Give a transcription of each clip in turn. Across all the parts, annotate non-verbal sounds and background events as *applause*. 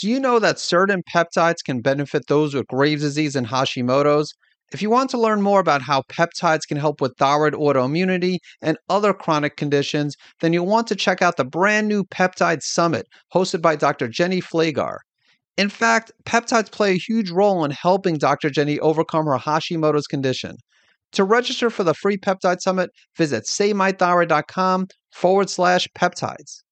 Do you know that certain peptides can benefit those with Graves' disease and Hashimoto's? If you want to learn more about how peptides can help with thyroid autoimmunity and other chronic conditions, then you'll want to check out the brand new Peptide Summit hosted by Dr. Jenny Flagar. In fact, peptides play a huge role in helping Dr. Jenny overcome her Hashimoto's condition. To register for the free peptide summit, visit savemythyroid.com forward slash peptides.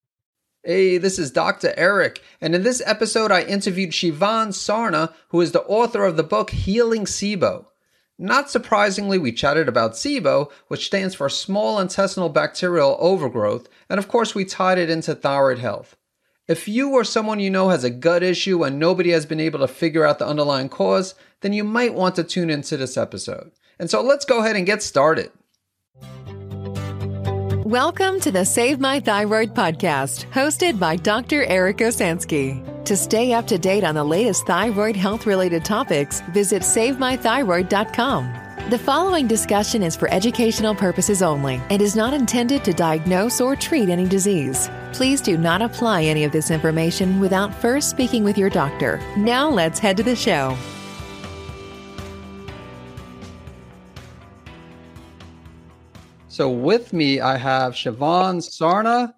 Hey, this is Dr. Eric, and in this episode, I interviewed Shivan Sarna, who is the author of the book Healing SIBO. Not surprisingly, we chatted about SIBO, which stands for small intestinal bacterial overgrowth, and of course, we tied it into thyroid health. If you or someone you know has a gut issue and nobody has been able to figure out the underlying cause, then you might want to tune into this episode. And so let's go ahead and get started. Welcome to the Save My Thyroid podcast, hosted by Dr. Eric Osansky. To stay up to date on the latest thyroid health related topics, visit SaveMyThyroid.com. The following discussion is for educational purposes only and is not intended to diagnose or treat any disease. Please do not apply any of this information without first speaking with your doctor. Now let's head to the show. So with me, I have Shivan Sarna,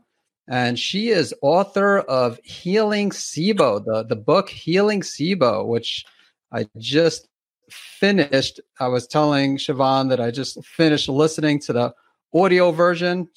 and she is author of Healing SIBO, the, the book Healing SIBO, which I just finished. I was telling Shivan that I just finished listening to the audio version.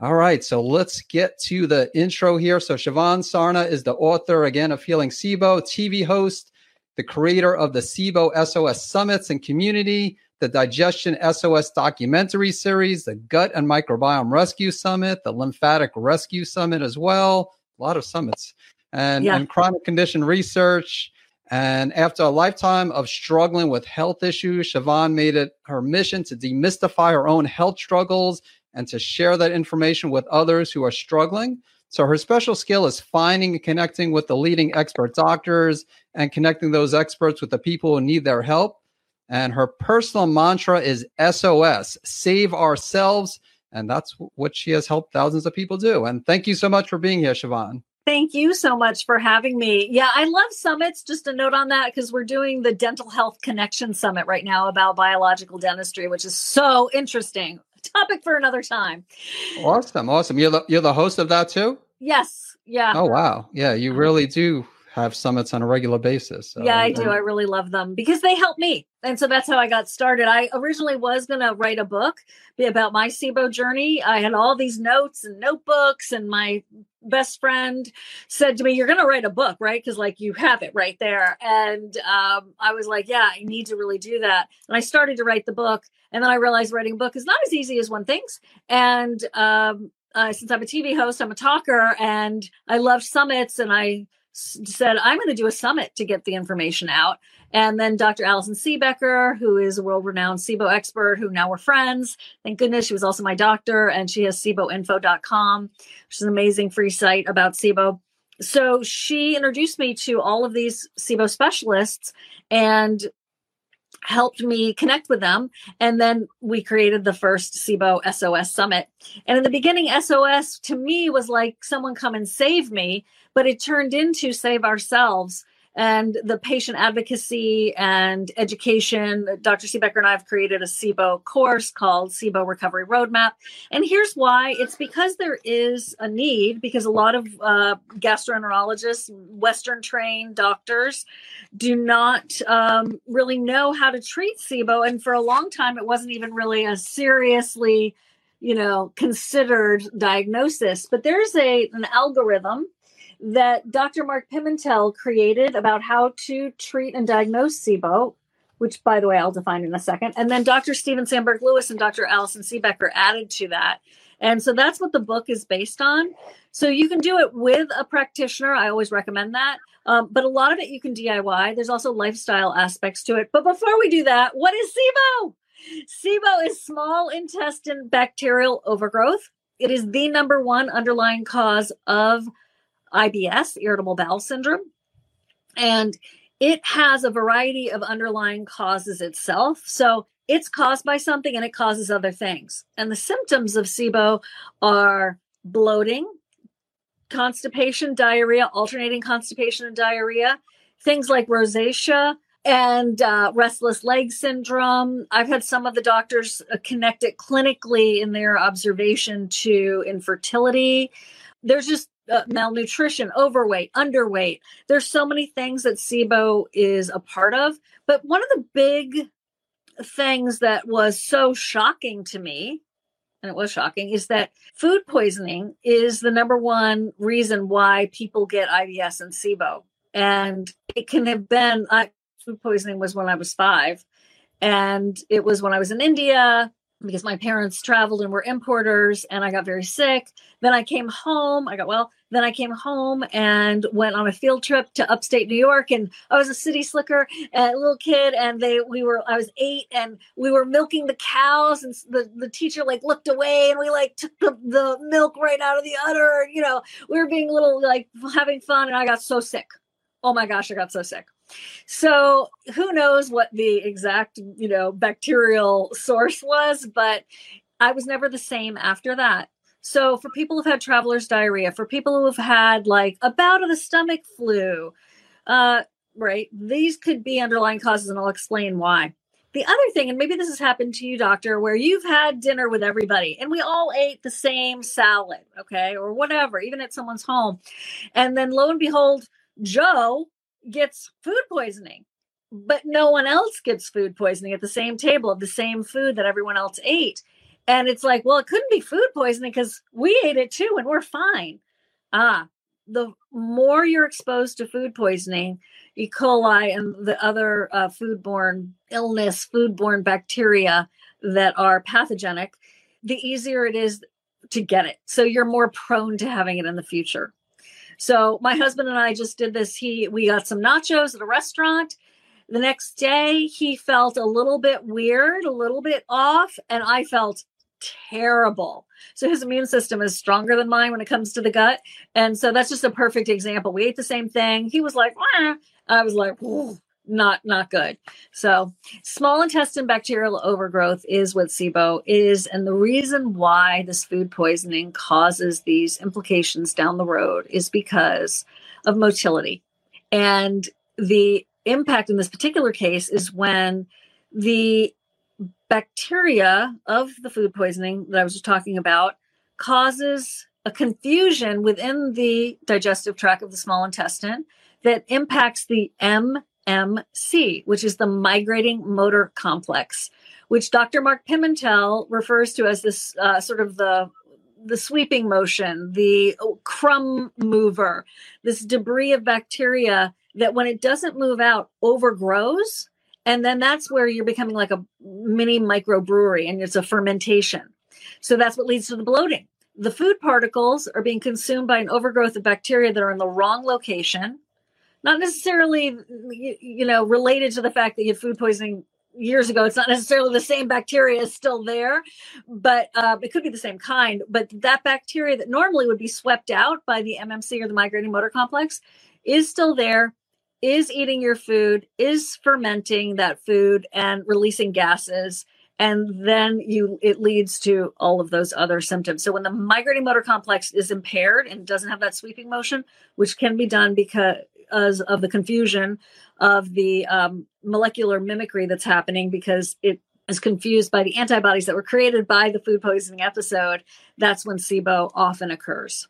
All right, so let's get to the intro here. So Shivan Sarna is the author again of Healing SIBO, TV host, the creator of the SIBO SOS summits and community, the Digestion SOS documentary series, the Gut and Microbiome Rescue Summit, the Lymphatic Rescue Summit as well. A lot of summits. And, yeah. and chronic condition research. And after a lifetime of struggling with health issues, Shivan made it her mission to demystify her own health struggles and to share that information with others who are struggling. So her special skill is finding and connecting with the leading expert doctors and connecting those experts with the people who need their help. And her personal mantra is SOS, save ourselves. And that's what she has helped thousands of people do. And thank you so much for being here, Shivan. Thank you so much for having me. Yeah, I love summits. Just a note on that because we're doing the Dental Health Connection Summit right now about biological dentistry, which is so interesting. Topic for another time. Awesome, awesome. You're the you're the host of that too. Yes. Yeah. Oh wow. Yeah, you really do have summits on a regular basis. So. Yeah, I do. I really love them because they help me. And so that's how I got started. I originally was going to write a book about my SIBO journey. I had all these notes and notebooks, and my best friend said to me, You're going to write a book, right? Because, like, you have it right there. And um, I was like, Yeah, I need to really do that. And I started to write the book. And then I realized writing a book is not as easy as one thinks. And um, uh, since I'm a TV host, I'm a talker, and I love summits, and I said, I'm going to do a summit to get the information out. And then Dr. Allison Siebecker, who is a world renowned SIBO expert, who now we're friends. Thank goodness she was also my doctor, and she has SIBOinfo.com, which is an amazing free site about SIBO. So she introduced me to all of these SIBO specialists and helped me connect with them. And then we created the first SIBO SOS Summit. And in the beginning, SOS to me was like someone come and save me but it turned into Save Ourselves and the patient advocacy and education. Dr. Siebecker and I have created a SIBO course called SIBO Recovery Roadmap. And here's why it's because there is a need, because a lot of uh, gastroenterologists, Western trained doctors, do not um, really know how to treat SIBO. And for a long time, it wasn't even really a seriously you know considered diagnosis but there's a an algorithm that Dr. Mark Pimentel created about how to treat and diagnose SIBO, which, by the way, I'll define in a second. And then Dr. Steven Sandberg Lewis and Dr. Allison Siebecker added to that. And so that's what the book is based on. So you can do it with a practitioner. I always recommend that. Um, but a lot of it you can DIY. There's also lifestyle aspects to it. But before we do that, what is SIBO? SIBO is small intestine bacterial overgrowth. It is the number one underlying cause of IBS, irritable bowel syndrome. And it has a variety of underlying causes itself. So it's caused by something and it causes other things. And the symptoms of SIBO are bloating, constipation, diarrhea, alternating constipation and diarrhea, things like rosacea and uh, restless leg syndrome. I've had some of the doctors uh, connect it clinically in their observation to infertility. There's just uh, malnutrition, overweight, underweight. There's so many things that SIBO is a part of. But one of the big things that was so shocking to me and it was shocking, is that food poisoning is the number one reason why people get IBS and SIBO. And it can have been I, food poisoning was when I was five, and it was when I was in India because my parents traveled and were importers, and I got very sick. Then I came home. I got well. Then I came home and went on a field trip to upstate New York, and I was a city slicker, a little kid, and they we were I was eight, and we were milking the cows, and the the teacher like looked away, and we like took the, the milk right out of the udder, you know we were being little like having fun, and I got so sick. Oh my gosh, I got so sick. So who knows what the exact you know bacterial source was, but I was never the same after that. So, for people who've had traveler's diarrhea, for people who've had like a bout of the stomach flu, uh, right, these could be underlying causes, and I'll explain why. The other thing, and maybe this has happened to you, doctor, where you've had dinner with everybody and we all ate the same salad, okay, or whatever, even at someone's home. And then lo and behold, Joe gets food poisoning, but no one else gets food poisoning at the same table of the same food that everyone else ate. And it's like, well, it couldn't be food poisoning because we ate it too and we're fine. Ah, the more you're exposed to food poisoning, E. coli and the other uh, foodborne illness, foodborne bacteria that are pathogenic, the easier it is to get it. So you're more prone to having it in the future. So my husband and I just did this. He we got some nachos at a restaurant. The next day he felt a little bit weird, a little bit off, and I felt terrible. So his immune system is stronger than mine when it comes to the gut. And so that's just a perfect example. We ate the same thing. He was like, Wah. I was like, not not good. So small intestine bacterial overgrowth is what SIBO is. And the reason why this food poisoning causes these implications down the road is because of motility. And the impact in this particular case is when the bacteria of the food poisoning that I was just talking about causes a confusion within the digestive tract of the small intestine that impacts the MMC, which is the migrating motor complex, which Dr. Mark Pimentel refers to as this uh, sort of the the sweeping motion, the crumb mover, this debris of bacteria that when it doesn't move out overgrows and then that's where you're becoming like a mini microbrewery and it's a fermentation. So that's what leads to the bloating. The food particles are being consumed by an overgrowth of bacteria that are in the wrong location, not necessarily, you know, related to the fact that you had food poisoning years ago. It's not necessarily the same bacteria is still there, but uh, it could be the same kind. But that bacteria that normally would be swept out by the MMC or the migrating motor complex is still there is eating your food, is fermenting that food and releasing gases. And then you it leads to all of those other symptoms. So when the migrating motor complex is impaired and doesn't have that sweeping motion, which can be done because of the confusion of the um, molecular mimicry that's happening because it is confused by the antibodies that were created by the food poisoning episode, that's when SIBO often occurs.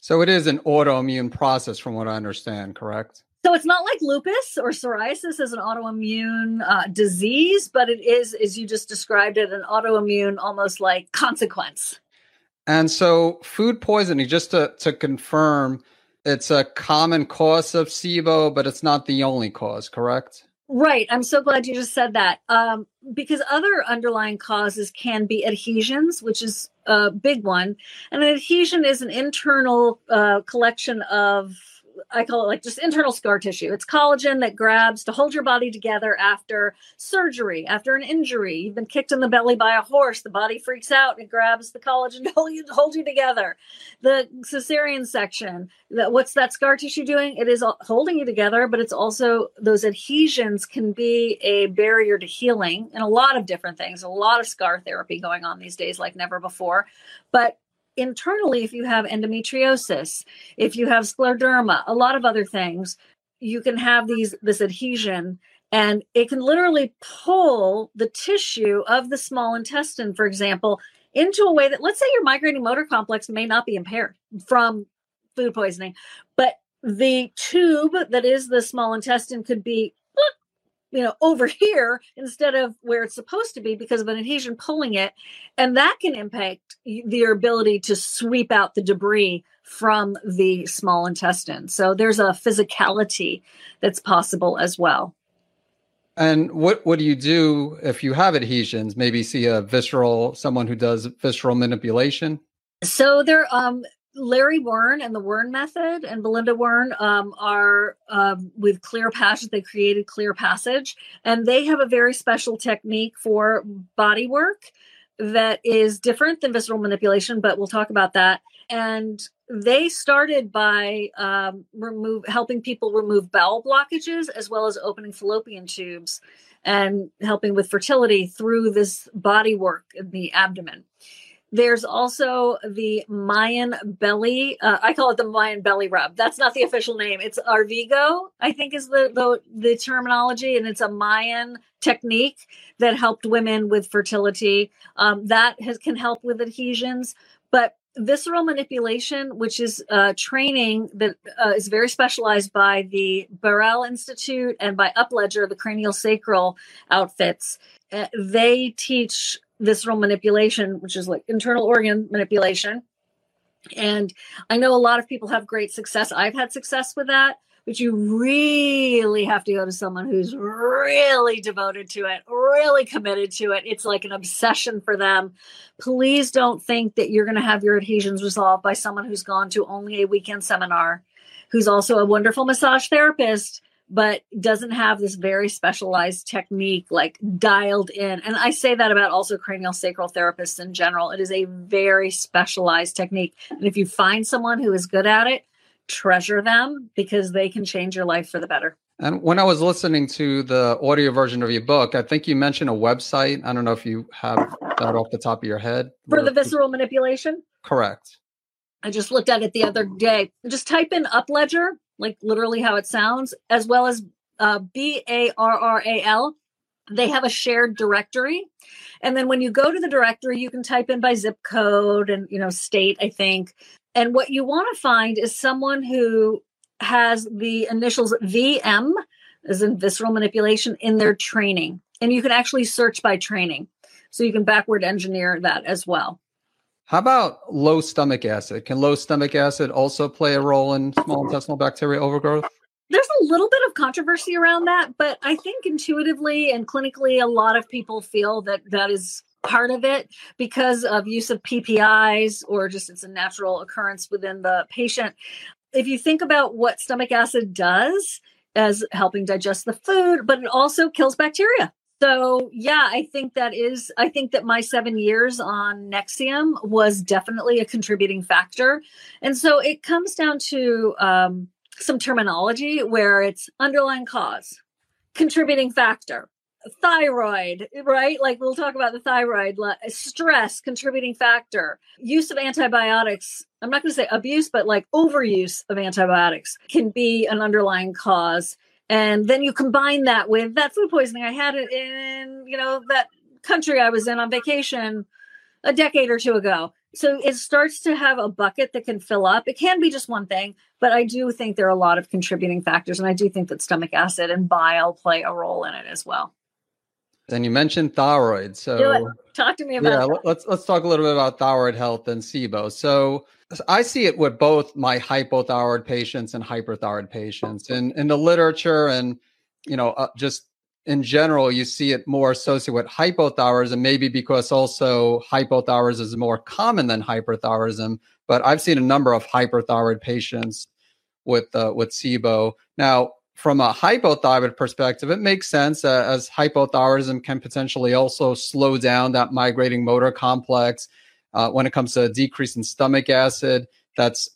So it is an autoimmune process, from what I understand, correct? So it's not like lupus or psoriasis as an autoimmune uh, disease, but it is, as you just described it, an autoimmune almost like consequence. And so, food poisoning, just to, to confirm, it's a common cause of SIBO, but it's not the only cause, correct? Right. I'm so glad you just said that. Um, because other underlying causes can be adhesions, which is a big one. And an adhesion is an internal uh, collection of I call it like just internal scar tissue. It's collagen that grabs to hold your body together after surgery, after an injury. You've been kicked in the belly by a horse. The body freaks out. It grabs the collagen *laughs* to hold you, to hold you together. The cesarean section. That what's that scar tissue doing? It is holding you together, but it's also those adhesions can be a barrier to healing and a lot of different things. A lot of scar therapy going on these days, like never before. But internally, if you have endometriosis, if you have scleroderma, a lot of other things, you can have these this adhesion and it can literally pull the tissue of the small intestine, for example, into a way that let's say your migrating motor complex may not be impaired from food poisoning, but the tube that is the small intestine could be you know over here instead of where it's supposed to be because of an adhesion pulling it and that can impact your ability to sweep out the debris from the small intestine. So there's a physicality that's possible as well. And what what do you do if you have adhesions? Maybe see a visceral someone who does visceral manipulation? So there um Larry Wurn and the Wurn Method and Belinda Wurn um, are um, with Clear Passage. They created Clear Passage, and they have a very special technique for body work that is different than visceral manipulation. But we'll talk about that. And they started by um, remove helping people remove bowel blockages as well as opening fallopian tubes and helping with fertility through this body work in the abdomen. There's also the Mayan belly. Uh, I call it the Mayan belly rub. That's not the official name. It's Arvigo, I think is the, the, the terminology, and it's a Mayan technique that helped women with fertility. Um, that has, can help with adhesions, but visceral manipulation, which is uh, training that uh, is very specialized by the Barral Institute and by Upledger, the cranial sacral outfits. Uh, they teach visceral manipulation, which is like internal organ manipulation. And I know a lot of people have great success. I've had success with that, but you really have to go to someone who's really devoted to it, really committed to it. It's like an obsession for them. Please don't think that you're going to have your adhesions resolved by someone who's gone to only a weekend seminar, who's also a wonderful massage therapist but doesn't have this very specialized technique like dialed in. And I say that about also cranial sacral therapists in general. It is a very specialized technique. And if you find someone who is good at it, treasure them because they can change your life for the better. And when I was listening to the audio version of your book, I think you mentioned a website. I don't know if you have that off the top of your head. For the visceral manipulation? Correct. I just looked at it the other day. Just type in Upledger, like literally how it sounds, as well as uh, B A R R A L. They have a shared directory. And then when you go to the directory, you can type in by zip code and, you know, state, I think. And what you want to find is someone who has the initials VM, as in visceral manipulation, in their training. And you can actually search by training. So you can backward engineer that as well. How about low stomach acid? Can low stomach acid also play a role in small intestinal bacteria overgrowth? There's a little bit of controversy around that, but I think intuitively and clinically, a lot of people feel that that is part of it because of use of PPIs or just it's a natural occurrence within the patient. If you think about what stomach acid does as helping digest the food, but it also kills bacteria. So yeah, I think that is. I think that my seven years on Nexium was definitely a contributing factor, and so it comes down to um, some terminology where it's underlying cause, contributing factor, thyroid, right? Like we'll talk about the thyroid, stress, contributing factor, use of antibiotics. I'm not going to say abuse, but like overuse of antibiotics can be an underlying cause and then you combine that with that food poisoning i had it in you know that country i was in on vacation a decade or two ago. So it starts to have a bucket that can fill up. It can be just one thing but i do think there are a lot of contributing factors and i do think that stomach acid and bile play a role in it as well. And you mentioned thyroid so talk to me about yeah that. let's let's talk a little bit about thyroid health and sibo. So I see it with both my hypothyroid patients and hyperthyroid patients. And in the literature and, you know, uh, just in general, you see it more associated with hypothyroidism, maybe because also hypothyroidism is more common than hyperthyroidism. But I've seen a number of hyperthyroid patients with uh, with SIBO. Now, from a hypothyroid perspective, it makes sense uh, as hypothyroidism can potentially also slow down that migrating motor complex uh, when it comes to a decrease in stomach acid, that's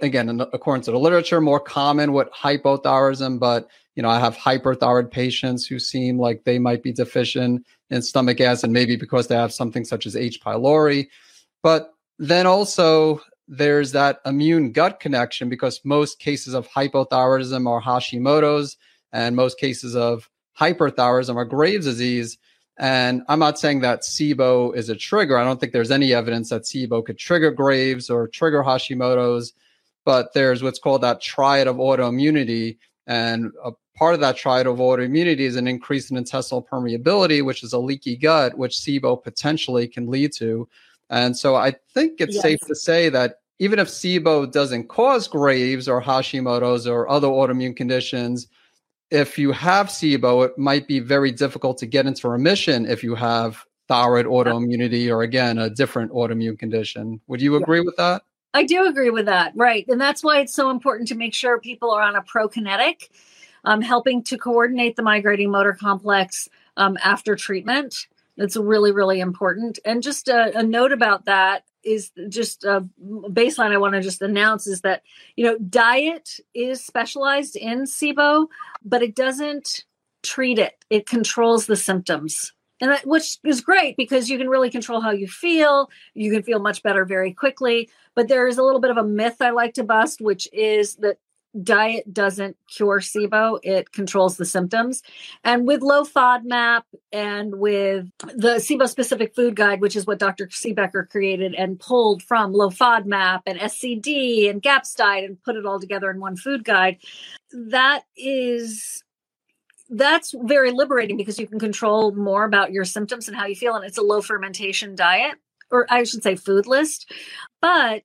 again, in, according to the literature, more common with hypothyroidism. But you know, I have hyperthyroid patients who seem like they might be deficient in stomach acid, maybe because they have something such as H. pylori. But then also there's that immune gut connection because most cases of hypothyroidism are Hashimoto's and most cases of hyperthyroidism are Graves' disease. And I'm not saying that SIBO is a trigger. I don't think there's any evidence that SIBO could trigger Graves or trigger Hashimoto's, but there's what's called that triad of autoimmunity. And a part of that triad of autoimmunity is an increase in intestinal permeability, which is a leaky gut, which SIBO potentially can lead to. And so I think it's yes. safe to say that even if SIBO doesn't cause Graves or Hashimoto's or other autoimmune conditions, if you have SIBO, it might be very difficult to get into remission if you have thyroid autoimmunity or again a different autoimmune condition. Would you agree yeah. with that? I do agree with that. Right. And that's why it's so important to make sure people are on a prokinetic, um, helping to coordinate the migrating motor complex um, after treatment. It's really, really important. And just a, a note about that is just a baseline I want to just announce is that you know diet is specialized in SIBO, but it doesn't treat it. It controls the symptoms. And that, which is great because you can really control how you feel. You can feel much better very quickly. But there is a little bit of a myth I like to bust, which is that diet doesn't cure SIBO, it controls the symptoms. And with low FODMAP and with the SIBO specific food guide, which is what Dr. Siebecker created and pulled from low FODMAP and SCD and GAPS diet and put it all together in one food guide, that is that's very liberating because you can control more about your symptoms and how you feel and it's a low fermentation diet or I should say food list. But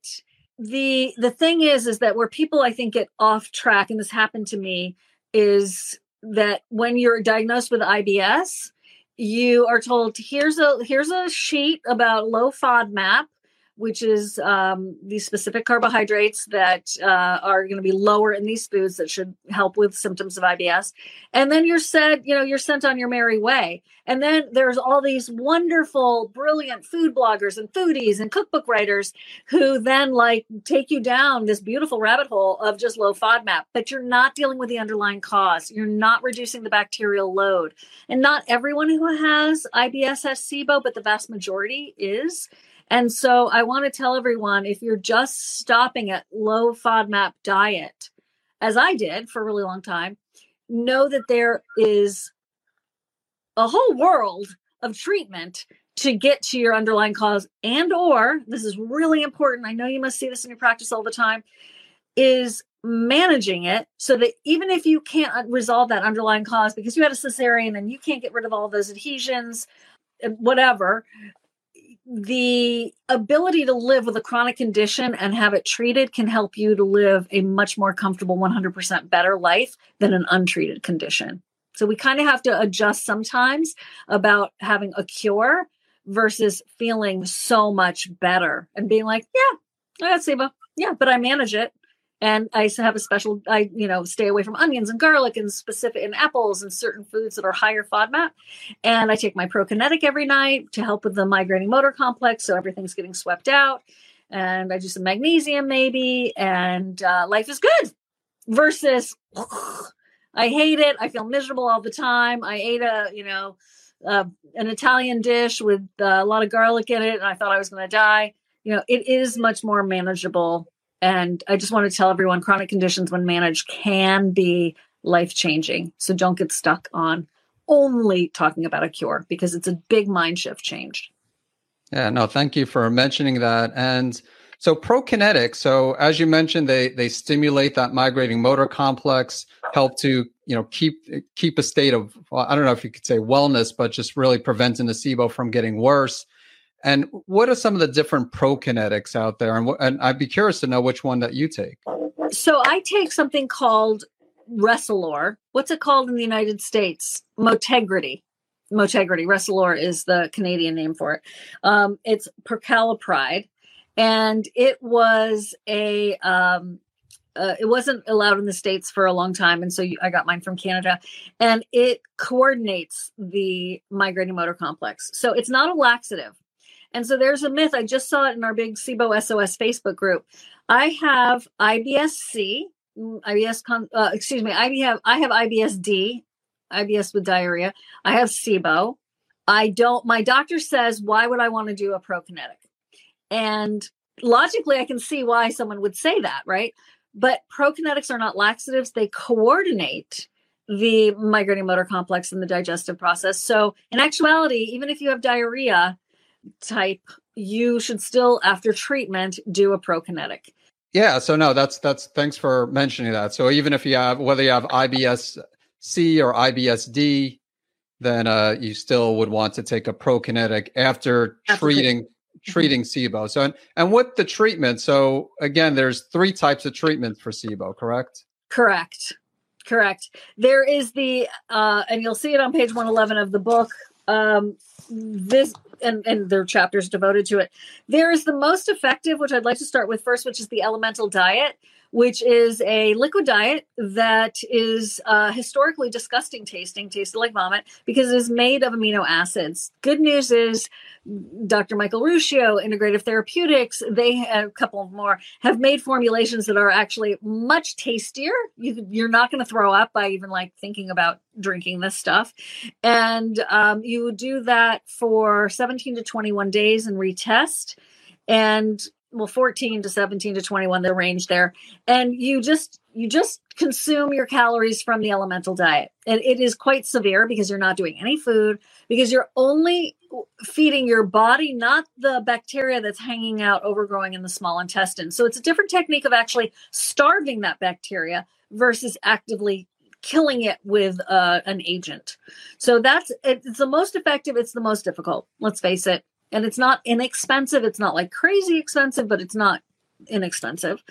the the thing is is that where people i think get off track and this happened to me is that when you're diagnosed with ibs you are told here's a here's a sheet about low fodmap which is um, these specific carbohydrates that uh, are going to be lower in these foods that should help with symptoms of IBS. And then you're said, you know, you're sent on your merry way. And then there's all these wonderful, brilliant food bloggers and foodies and cookbook writers who then like take you down this beautiful rabbit hole of just low FODMAP, but you're not dealing with the underlying cause. You're not reducing the bacterial load. And not everyone who has IBS has SIBO, but the vast majority is. And so I want to tell everyone if you're just stopping at low FODMAP diet, as I did for a really long time, know that there is a whole world of treatment to get to your underlying cause and or this is really important i know you must see this in your practice all the time is managing it so that even if you can't uh, resolve that underlying cause because you had a cesarean and you can't get rid of all those adhesions uh, whatever the ability to live with a chronic condition and have it treated can help you to live a much more comfortable 100% better life than an untreated condition. So we kind of have to adjust sometimes about having a cure versus feeling so much better and being like, yeah, that's SIBO. Yeah, but I manage it and I have a special I you know stay away from onions and garlic and specific and apples and certain foods that are higher FODMAP. And I take my prokinetic every night to help with the migrating motor complex, so everything's getting swept out. And I do some magnesium maybe, and uh, life is good. Versus, I hate it. I feel miserable all the time. I ate a you know uh, an Italian dish with uh, a lot of garlic in it, and I thought I was going to die. You know, it is much more manageable and I just want to tell everyone chronic conditions, when managed, can be life changing. So don't get stuck on only talking about a cure because it's a big mind shift change. Yeah, no, thank you for mentioning that. And so prokinetics, so as you mentioned, they they stimulate that migrating motor complex, help to you know keep keep a state of I don't know if you could say wellness, but just really preventing the SIBO from getting worse. And what are some of the different prokinetics out there? And, and I'd be curious to know which one that you take. So I take something called Resolor. What's it called in the United States? Motegrity. Motegrity. Resolor is the Canadian name for it. Um, it's prucalopride, and it was a um, uh, it wasn't allowed in the states for a long time and so you, i got mine from canada and it coordinates the migrating motor complex so it's not a laxative and so there's a myth. I just saw it in our big SIBO SOS Facebook group. I have IBS-C, mm, IBS, uh, excuse me, I have I have IBS-D, IBS with diarrhea. I have SIBO. I don't. My doctor says, why would I want to do a prokinetic? And logically, I can see why someone would say that, right? But prokinetics are not laxatives, they coordinate the migrating motor complex and the digestive process. So, in actuality, even if you have diarrhea type, you should still, after treatment, do a prokinetic. Yeah. So no, that's that's thanks for mentioning that. So even if you have whether you have IBS C or IBSD, then uh, you still would want to take a prokinetic after, after treating mm-hmm. treating SIBO. So and, and with the treatment, so again, there's three types of treatment for SIBO, correct? Correct. Correct. There is the uh, and you'll see it on page 111 of the book. Um, this and, and there are chapters devoted to it. There is the most effective, which I'd like to start with first, which is the elemental diet which is a liquid diet that is uh, historically disgusting tasting, tasted like vomit, because it is made of amino acids. Good news is Dr. Michael Ruscio, Integrative Therapeutics, they have a couple more have made formulations that are actually much tastier. You, you're not going to throw up by even like thinking about drinking this stuff. And um, you do that for 17 to 21 days and retest. And well 14 to 17 to 21 the range there. And you just you just consume your calories from the elemental diet. And it is quite severe because you're not doing any food because you're only feeding your body not the bacteria that's hanging out overgrowing in the small intestine. So it's a different technique of actually starving that bacteria versus actively killing it with uh, an agent. So that's it's the most effective it's the most difficult let's face it and it's not inexpensive. It's not like crazy expensive, but it's not inexpensive.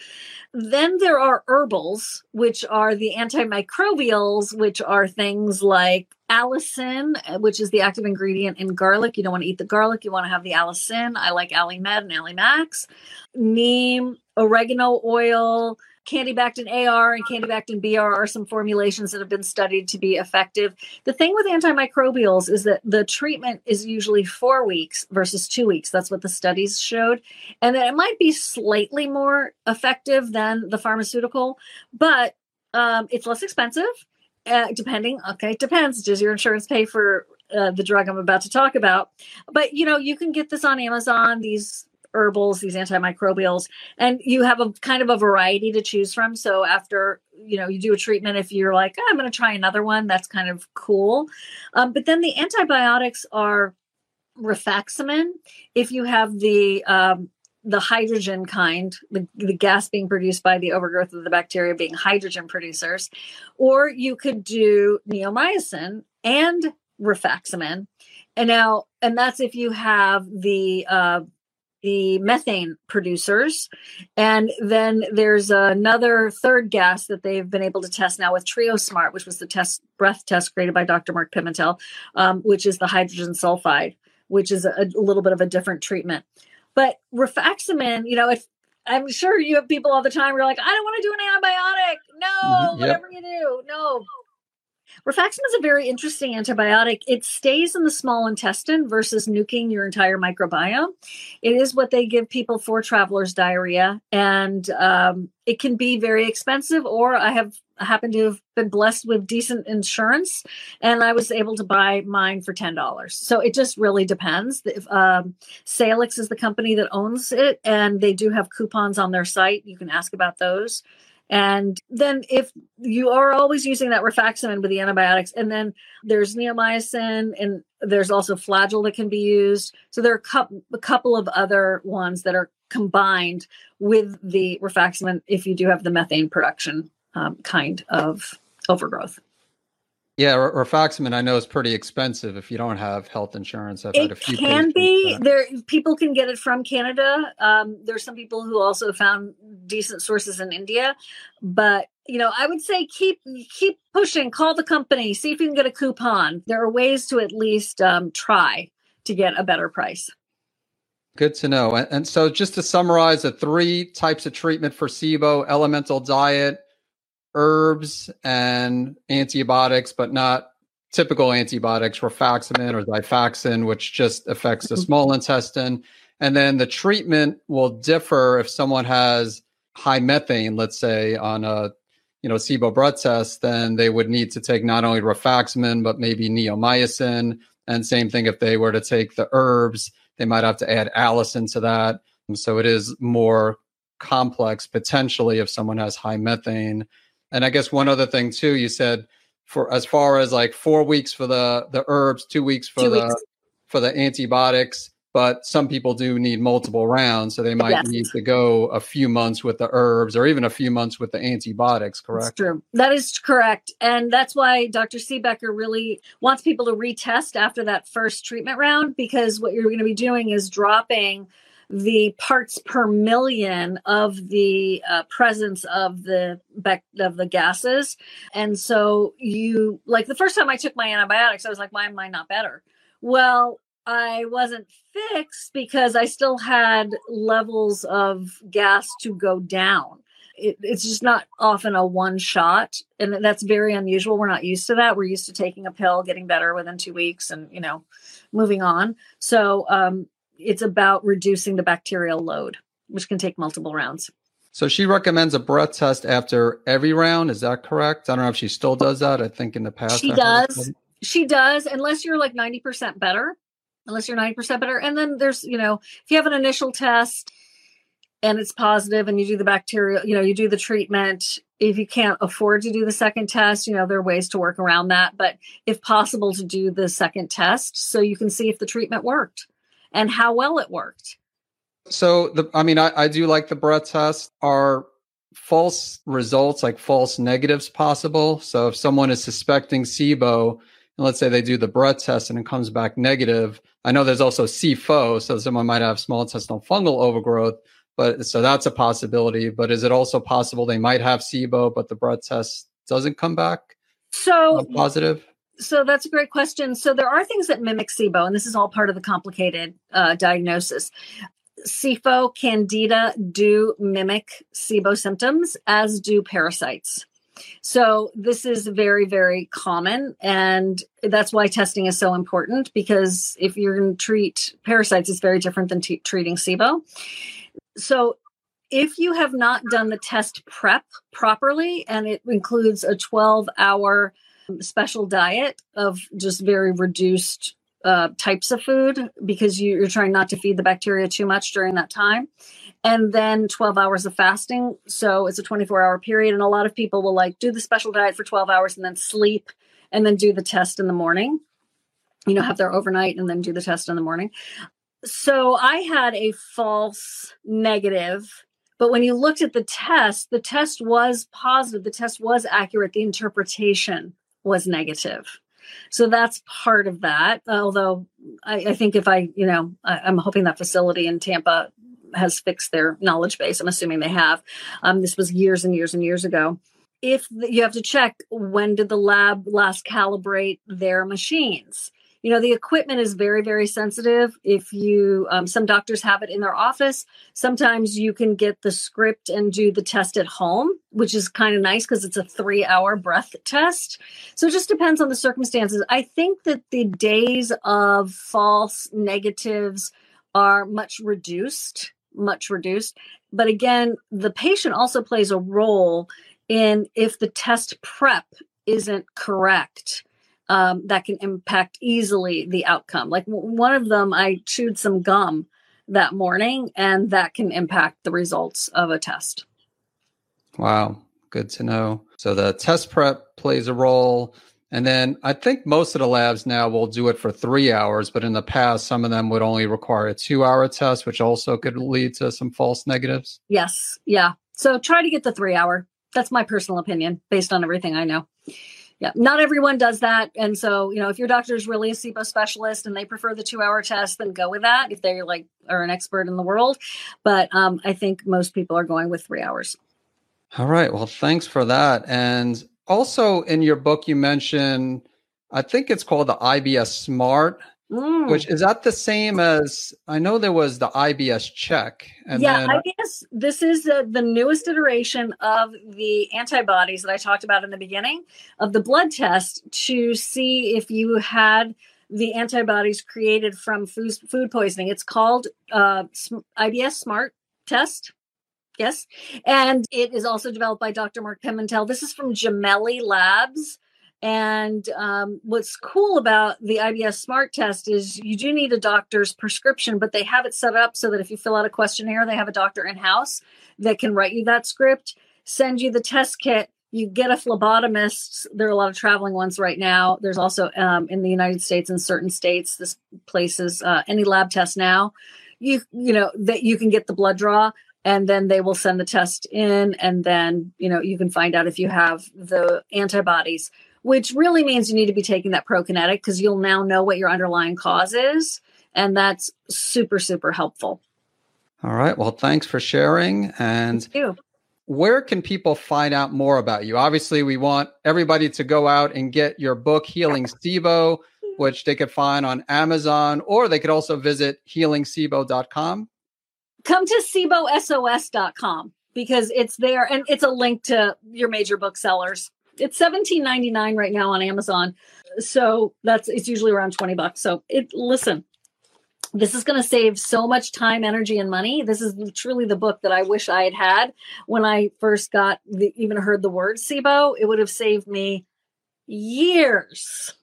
Then there are herbals, which are the antimicrobials, which are things like allicin, uh, which is the active ingredient in garlic. You don't want to eat the garlic, you want to have the allicin. I like Allimed and Allimax. Neem, oregano oil, Candibactin AR and Candibactin BR are some formulations that have been studied to be effective. The thing with antimicrobials is that the treatment is usually four weeks versus two weeks. That's what the studies showed. And that it might be slightly more effective than the pharmaceutical, but um, it's less expensive. Uh, depending, okay, depends. Does your insurance pay for uh, the drug I'm about to talk about? But you know, you can get this on Amazon. These herbals, these antimicrobials, and you have a kind of a variety to choose from. So after you know you do a treatment, if you're like, oh, I'm going to try another one, that's kind of cool. Um, but then the antibiotics are rifaximin. If you have the um, the hydrogen kind, the, the gas being produced by the overgrowth of the bacteria being hydrogen producers, or you could do neomycin and rifaximin. And now, and that's if you have the uh, the methane producers. And then there's another third gas that they've been able to test now with TrioSmart, which was the test breath test created by Dr. Mark Pimentel, um, which is the hydrogen sulfide, which is a, a, little bit of a different treatment. But rifaximin, you know, if I'm sure you have people all the time, you're like, I don't want to do an antibiotic. No, mm-hmm, yep. whatever you do, no, Rifaximin is a very interesting antibiotic. It stays in the small intestine versus nuking your entire microbiome. It is what they give people for traveler's diarrhea, and um, it can be very expensive. Or I have happened to have been blessed with decent insurance, and I was able to buy mine for ten dollars. So it just really depends. If, um, Salix is the company that owns it, and they do have coupons on their site. You can ask about those. And then if you are always using that rifaximin with the antibiotics, and then there's neomycin and there's also flagyl that can be used. So there are a couple of other ones that are combined with the rifaximin if you do have the methane production um, kind of overgrowth. Yeah, rifaximin I know is pretty expensive if you don't have health insurance. I've it can be there. People can get it from Canada. Um, there's some people who also found decent sources in India, but you know, I would say keep keep pushing. Call the company, see if you can get a coupon. There are ways to at least um, try to get a better price. Good to know. And, and so, just to summarize, the three types of treatment for SIBO: elemental diet herbs and antibiotics, but not typical antibiotics, rifaximin or Xifaxan, which just affects the mm-hmm. small intestine. And then the treatment will differ if someone has high methane, let's say on a you know SIBO blood test, then they would need to take not only rifaximin but maybe neomycin. And same thing if they were to take the herbs, they might have to add allicin to that. So it is more complex potentially if someone has high methane. And I guess one other thing too, you said for as far as like four weeks for the the herbs, two weeks for two the weeks. for the antibiotics but some people do need multiple rounds so they might yes. need to go a few months with the herbs or even a few months with the antibiotics correct? that's true. That is correct and that's why dr Siebecker really wants people to retest after that first treatment round because what you're going to be doing is dropping the parts per million of the uh, presence of the of the gases and so you like the first time i took my antibiotics i was like why am i not better? Well I wasn't fixed because I still had levels of gas to go down. It, it's just not often a one shot, and that's very unusual. We're not used to that. We're used to taking a pill, getting better within two weeks, and you know, moving on. So um, it's about reducing the bacterial load, which can take multiple rounds. So she recommends a breath test after every round. Is that correct? I don't know if she still does that. I think in the past she does. She does, unless you're like ninety percent better unless you're 90% better. And then there's, you know, if you have an initial test and it's positive and you do the bacterial, you know, you do the treatment. If you can't afford to do the second test, you know, there are ways to work around that. But if possible, to do the second test so you can see if the treatment worked and how well it worked. So the I mean, I, I do like the breath test. Are false results like false negatives possible? So if someone is suspecting SIBO, and let's say they do the breath test and it comes back negative, I know there's also SIFO, so someone might have small intestinal fungal overgrowth, but so that's a possibility. But is it also possible they might have SIBO, but the breath test doesn't come back so positive? So that's a great question. So there are things that mimic SIBO, and this is all part of the complicated uh, diagnosis. SIFO, candida do mimic SIBO symptoms, as do parasites. So this is very, very common. And that's why testing is so important because if you're going to treat parasites, it's very different than t- treating SIBO. So if you have not done the test prep properly, and it includes a 12 hour um, special diet of just very reduced uh, types of food because you, you're trying not to feed the bacteria too much during that time and then 12 hours of fasting. So it's a 24 hour period. And a lot of people will like do the special diet for 12 hours and then sleep and then do the test in the morning, you know, have their overnight and then do the test in the morning. So I had a false negative. But when you looked at the test, the test was positive. The test was accurate. The interpretation was negative. So that's part of that. Although I, I think if I, you know, I, I'm hoping that facility in Tampa has fixed their knowledge base. I'm assuming they have. Um, this was years and years and years ago. If the, you have to check when did the lab last calibrate their machines? You know, the equipment is very, very sensitive. If you, um, some doctors have it in their office. Sometimes you can get the script and do the test at home, which is kind of nice because it's a three hour breath test. So it just depends on the circumstances. I think that the days of false negatives are much reduced much reduced. But again, the patient also plays a role in if the test prep isn't correct. Um, that can impact easily the outcome. Like one of them, I chewed some gum that morning, and that can impact the results of a test. Wow, good to know. So the test prep plays a role. And then I think most of the labs now will do it for three hours, but in the past, some of them would only require a two hour test, which also could lead to some false negatives. Yes. Yeah. So try to get the three hour. That's my personal opinion based on everything I know. Yeah. Not everyone does that. And so, you know, if your doctor is really a SIBO specialist and they prefer the two hour test, then go with that if they're like are an expert in the world. But um, I think most people are going with three hours. All right. Well, thanks for that. And also in your book you mentioned i think it's called the ibs smart mm. which is that the same as i know there was the ibs check and yeah then, ibs this is the, the newest iteration of the antibodies that i talked about in the beginning of the blood test to see if you had the antibodies created from food, food poisoning it's called uh, ibs smart test Yes. And it is also developed by Dr. Mark Pimentel. This is from Gemelli Labs. And um, what's cool about the IBS Smart Test is you do need a doctor's prescription, but they have it set up so that if you fill out a questionnaire, they have a doctor in house that can write you that script, send you the test kit. You get a phlebotomist. There are a lot of traveling ones right now. There's also um, in the United States in certain states, this places uh, any lab test now. You you know that you can get the blood draw and then they will send the test in and then you know you can find out if you have the antibodies which really means you need to be taking that prokinetic because you'll now know what your underlying cause is. And that's super, super helpful. All right. Well, thanks for sharing. And where can people find out more about you? Obviously, we want everybody to go out and get your book, Healing SIBO, which they could find on Amazon, or they could also visit healingsibo.com. Come to SIBOSOS.com because it's there and it's a link to your major booksellers it's 17.99 right now on Amazon. So that's it's usually around 20 bucks. So it listen, this is going to save so much time, energy, and money. This is truly the book that I wish I had had when I first got the, even heard the word SIBO. It would have saved me years.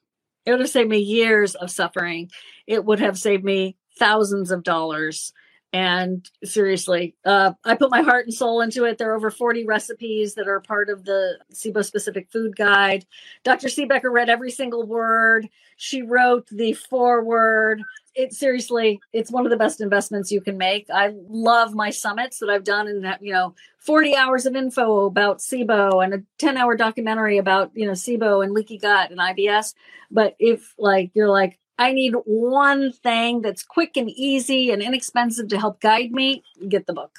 It would have saved me years of suffering. It would have saved me thousands of dollars and seriously uh, i put my heart and soul into it. There are over 40 recipes that are part of the sibo specific food guide. Dr Siebecker read every single word. She wrote the foreword. It seriously it's one of the best investments you can make. I love my summits that i've done and that, you know 40 hours of info about sibo and a 10 hour documentary about you know sibo and leaky gut and ibs but if like you're like I need one thing that's quick and easy and inexpensive to help guide me, get the book.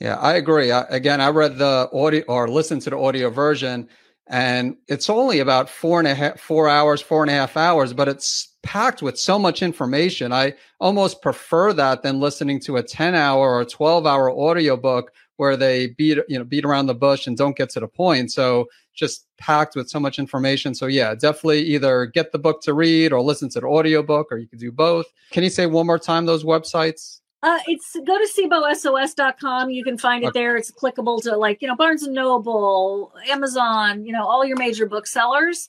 Yeah, I agree. I, again, I read the audio or listened to the audio version, and it's only about four and a half, four hours, four and a half hours, but it's packed with so much information. I almost prefer that than listening to a 10 hour or 12 hour audio book where they beat, you know, beat around the bush and don't get to the point. So just packed with so much information. So yeah, definitely either get the book to read or listen to the audiobook or you could do both. Can you say one more time those websites? Uh, it's go to SIBOSOS.com. You can find it there. It's clickable to like, you know, Barnes and Noble, Amazon, you know, all your major booksellers.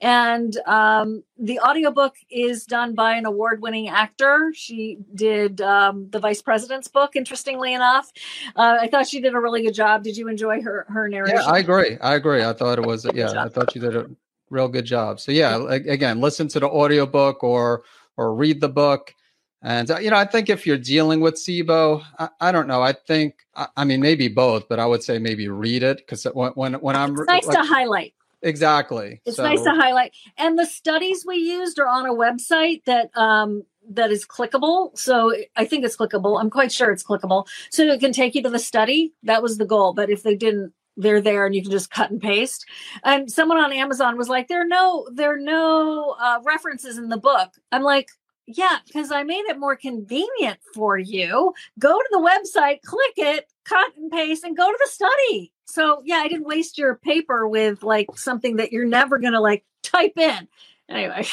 And um, the audiobook is done by an award winning actor. She did um, the vice president's book, interestingly enough. Uh, I thought she did a really good job. Did you enjoy her, her narration? Yeah, I agree. I agree. I thought it was, yeah, I thought she did a real good job. So yeah, again, listen to the audiobook or, or read the book and uh, you know, I think if you're dealing with SIBO, I, I don't know. I think, I, I, mean, maybe both, but I would say maybe read it because when when, when I'm it's nice like, to highlight. Exactly. It's so. nice to highlight. And the studies we used are on a website that um that is clickable. So I think it's clickable. I'm quite sure it's clickable. So it can take you to the study. That was the goal. But if they didn't, they're there and you can just cut and paste. And someone on Amazon was like, there are no, there are no uh, references in the book. I'm like, yeah, because I made it more convenient for you. Go to the website, click it, cut and paste, and go to the study. So yeah, I didn't waste your paper with like something that you're never gonna like type in. Anyway,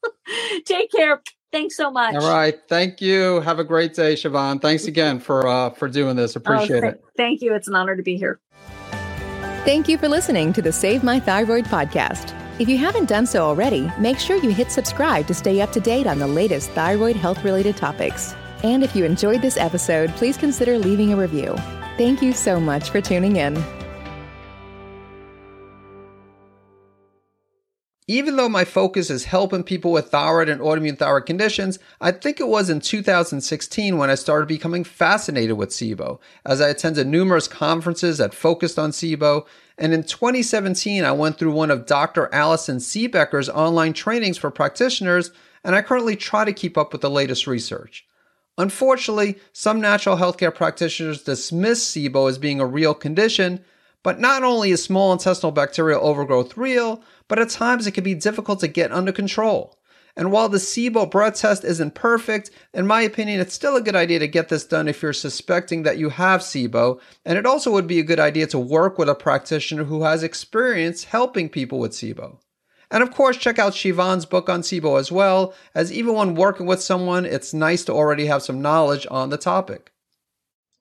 *laughs* take care. Thanks so much. All right. Thank you. Have a great day, Siobhan. Thanks again for uh for doing this. Appreciate oh, th- it. Thank you. It's an honor to be here. Thank you for listening to the Save My Thyroid podcast. If you haven't done so already, make sure you hit subscribe to stay up to date on the latest thyroid health related topics. And if you enjoyed this episode, please consider leaving a review. Thank you so much for tuning in. Even though my focus is helping people with thyroid and autoimmune thyroid conditions, I think it was in 2016 when I started becoming fascinated with SIBO, as I attended numerous conferences that focused on SIBO and in 2017, I went through one of Dr. Allison Siebecker's online trainings for practitioners, and I currently try to keep up with the latest research. Unfortunately, some natural healthcare practitioners dismiss SIBO as being a real condition, but not only is small intestinal bacterial overgrowth real, but at times it can be difficult to get under control. And while the SIBO breath test isn't perfect, in my opinion, it's still a good idea to get this done if you're suspecting that you have SIBO. And it also would be a good idea to work with a practitioner who has experience helping people with SIBO. And of course, check out Siobhan's book on SIBO as well, as even when working with someone, it's nice to already have some knowledge on the topic.